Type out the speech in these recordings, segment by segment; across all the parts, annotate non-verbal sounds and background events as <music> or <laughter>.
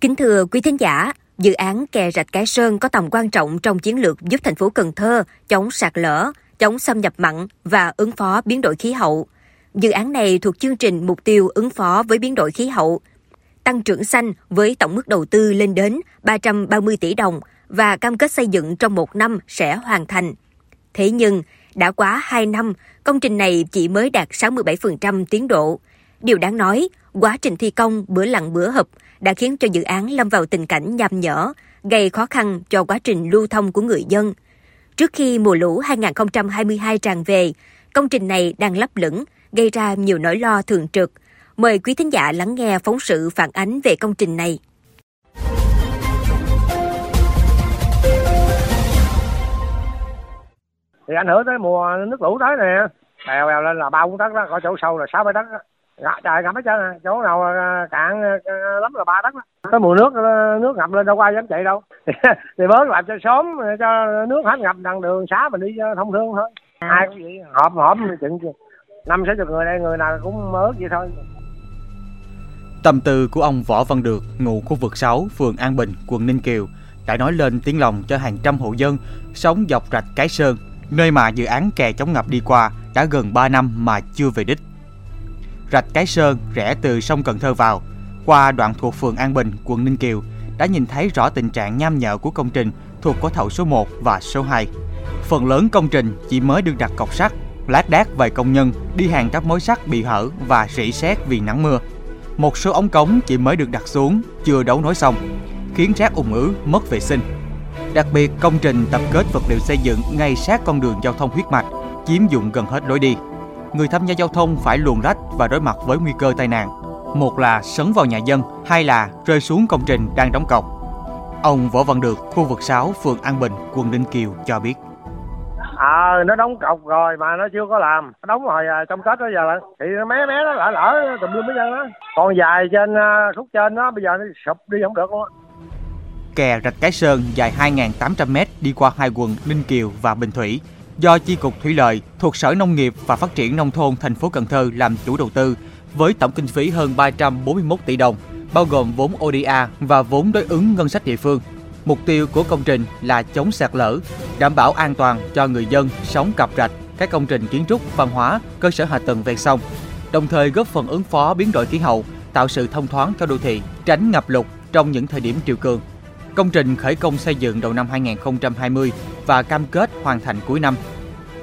Kính thưa quý thính giả, dự án kè rạch Cái Sơn có tầm quan trọng trong chiến lược giúp thành phố Cần Thơ chống sạt lở, chống xâm nhập mặn và ứng phó biến đổi khí hậu. Dự án này thuộc chương trình mục tiêu ứng phó với biến đổi khí hậu, tăng trưởng xanh với tổng mức đầu tư lên đến 330 tỷ đồng và cam kết xây dựng trong một năm sẽ hoàn thành. Thế nhưng, đã quá 2 năm, công trình này chỉ mới đạt 67% tiến độ. Điều đáng nói, quá trình thi công bữa lặng bữa hợp đã khiến cho dự án lâm vào tình cảnh nham nhở, gây khó khăn cho quá trình lưu thông của người dân. Trước khi mùa lũ 2022 tràn về, công trình này đang lấp lửng, gây ra nhiều nỗi lo thường trực. Mời quý thính giả lắng nghe phóng sự phản ánh về công trình này. thì ảnh hưởng tới mùa nước lũ tới nè bèo bèo lên là bao cũng tấc đó có chỗ sâu là sáu bảy tấc đó trời ngập hết trơn à. Chỗ nào cạn lắm là ba đó tới mùa nước nước ngập lên đâu qua dám chạy đâu. <laughs> Thì bớt làm cho sớm cho nước hết ngập đằng đường xá mình đi thông thương thôi. Ai cũng vậy họp họp chừng năm sáu chục người đây người nào cũng ớt vậy thôi. Tâm tư của ông Võ Văn Được, ngụ khu vực 6, phường An Bình, quận Ninh Kiều, đã nói lên tiếng lòng cho hàng trăm hộ dân sống dọc rạch Cái Sơn, nơi mà dự án kè chống ngập đi qua đã gần 3 năm mà chưa về đích. Rạch Cái Sơn rẽ từ sông Cần Thơ vào, qua đoạn thuộc phường An Bình, quận Ninh Kiều, đã nhìn thấy rõ tình trạng nham nhở của công trình thuộc gói thầu số 1 và số 2. Phần lớn công trình chỉ mới được đặt cọc sắt, lát đác vài công nhân đi hàng các mối sắt bị hở và rỉ sét vì nắng mưa. Một số ống cống chỉ mới được đặt xuống, chưa đấu nối xong, khiến rác ủng ứ, mất vệ sinh. Đặc biệt, công trình tập kết vật liệu xây dựng ngay sát con đường giao thông huyết mạch, chiếm dụng gần hết lối đi. Người tham gia giao thông phải luồn lách và đối mặt với nguy cơ tai nạn. Một là sấn vào nhà dân, hai là rơi xuống công trình đang đóng cọc. Ông Võ Văn Được, khu vực 6, phường An Bình, quận Ninh Kiều cho biết. ờ à, nó đóng cọc rồi mà nó chưa có làm nó đóng rồi à, trong tết đó giờ là thì mé mé nó lỡ lỡ tùm lum hết trơn đó còn dài trên à, khúc trên đó bây giờ nó sụp đi không được luôn á Kè rạch Cái Sơn dài 2.800m đi qua hai quận Ninh Kiều và Bình Thủy do Chi cục Thủy lợi thuộc Sở Nông nghiệp và Phát triển Nông thôn thành phố Cần Thơ làm chủ đầu tư với tổng kinh phí hơn 341 tỷ đồng, bao gồm vốn ODA và vốn đối ứng ngân sách địa phương. Mục tiêu của công trình là chống sạt lở, đảm bảo an toàn cho người dân sống cặp rạch, các công trình kiến trúc, văn hóa, cơ sở hạ tầng ven sông, đồng thời góp phần ứng phó biến đổi khí hậu, tạo sự thông thoáng cho đô thị, tránh ngập lụt trong những thời điểm triều cường. Công trình khởi công xây dựng đầu năm 2020 và cam kết hoàn thành cuối năm.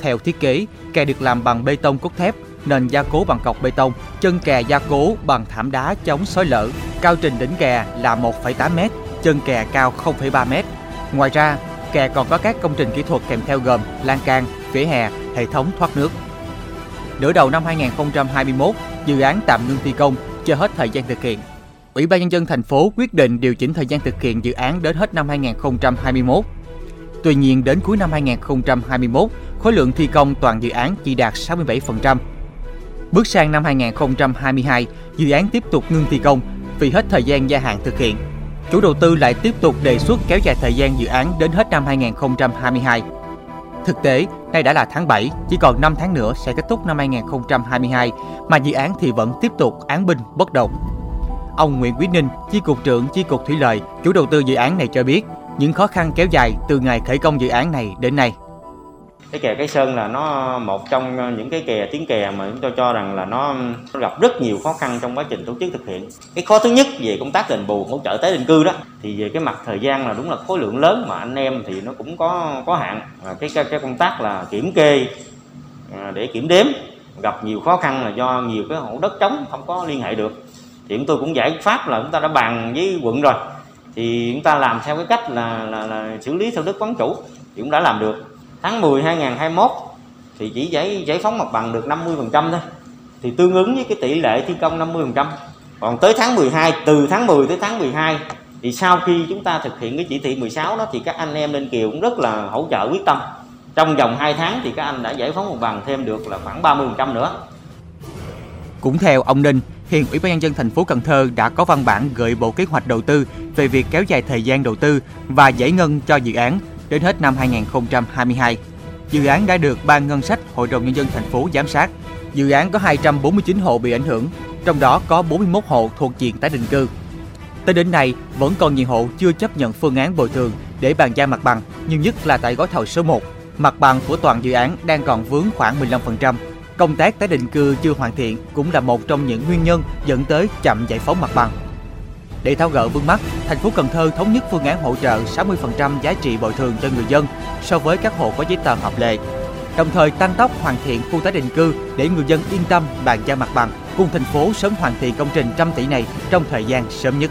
Theo thiết kế, kè được làm bằng bê tông cốt thép, nền gia cố bằng cọc bê tông, chân kè gia cố bằng thảm đá chống xói lở, cao trình đỉnh kè là 1,8 m, chân kè cao 0,3 m. Ngoài ra, kè còn có các công trình kỹ thuật kèm theo gồm lan can, vỉa hè, hệ thống thoát nước. Nửa đầu năm 2021, dự án tạm ngưng thi công cho hết thời gian thực hiện. Ủy ban nhân dân thành phố quyết định điều chỉnh thời gian thực hiện dự án đến hết năm 2021. Tuy nhiên đến cuối năm 2021, khối lượng thi công toàn dự án chỉ đạt 67%. Bước sang năm 2022, dự án tiếp tục ngưng thi công vì hết thời gian gia hạn thực hiện. Chủ đầu tư lại tiếp tục đề xuất kéo dài thời gian dự án đến hết năm 2022. Thực tế, nay đã là tháng 7, chỉ còn 5 tháng nữa sẽ kết thúc năm 2022, mà dự án thì vẫn tiếp tục án binh bất động. Ông Nguyễn Quý Ninh, Chi cục trưởng Chi cục Thủy lợi, chủ đầu tư dự án này cho biết, những khó khăn kéo dài từ ngày khởi công dự án này đến nay. Cái kè Cái Sơn là nó một trong những cái kè tiếng kè mà chúng tôi cho rằng là nó gặp rất nhiều khó khăn trong quá trình tổ chức thực hiện. Cái khó thứ nhất về công tác đền bù hỗ trợ tái định cư đó thì về cái mặt thời gian là đúng là khối lượng lớn mà anh em thì nó cũng có có hạn. Cái cái, cái công tác là kiểm kê à, để kiểm đếm gặp nhiều khó khăn là do nhiều cái hổ đất trống không có liên hệ được thì chúng tôi cũng giải pháp là chúng ta đã bàn với quận rồi. Thì chúng ta làm theo cái cách là, là, là xử lý theo đức quán chủ thì cũng đã làm được. Tháng 10 2021 thì chỉ giải giải phóng mặt bằng được 50% thôi. Thì tương ứng với cái tỷ lệ thi công 50% còn tới tháng 12 từ tháng 10 tới tháng 12 thì sau khi chúng ta thực hiện cái chỉ thị 16 đó thì các anh em lên kiều cũng rất là hỗ trợ quyết tâm. Trong vòng 2 tháng thì các anh đã giải phóng mặt bằng thêm được là khoảng 30% nữa. Cũng theo ông Ninh, hiện Ủy ban nhân dân thành phố Cần Thơ đã có văn bản gửi Bộ Kế hoạch Đầu tư về việc kéo dài thời gian đầu tư và giải ngân cho dự án đến hết năm 2022. Dự án đã được Ban Ngân sách Hội đồng Nhân dân thành phố giám sát. Dự án có 249 hộ bị ảnh hưởng, trong đó có 41 hộ thuộc diện tái định cư. Tới đến nay, vẫn còn nhiều hộ chưa chấp nhận phương án bồi thường để bàn giao mặt bằng, nhưng nhất là tại gói thầu số 1. Mặt bằng của toàn dự án đang còn vướng khoảng 15%. Công tác tái định cư chưa hoàn thiện cũng là một trong những nguyên nhân dẫn tới chậm giải phóng mặt bằng. Để tháo gỡ vướng mắt, thành phố Cần Thơ thống nhất phương án hỗ trợ 60% giá trị bồi thường cho người dân so với các hộ có giấy tờ hợp lệ. Đồng thời tăng tốc hoàn thiện khu tái định cư để người dân yên tâm bàn giao mặt bằng, cùng thành phố sớm hoàn thiện công trình trăm tỷ này trong thời gian sớm nhất.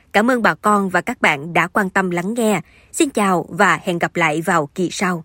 Cảm ơn bà con và các bạn đã quan tâm lắng nghe. Xin chào và hẹn gặp lại vào kỳ sau.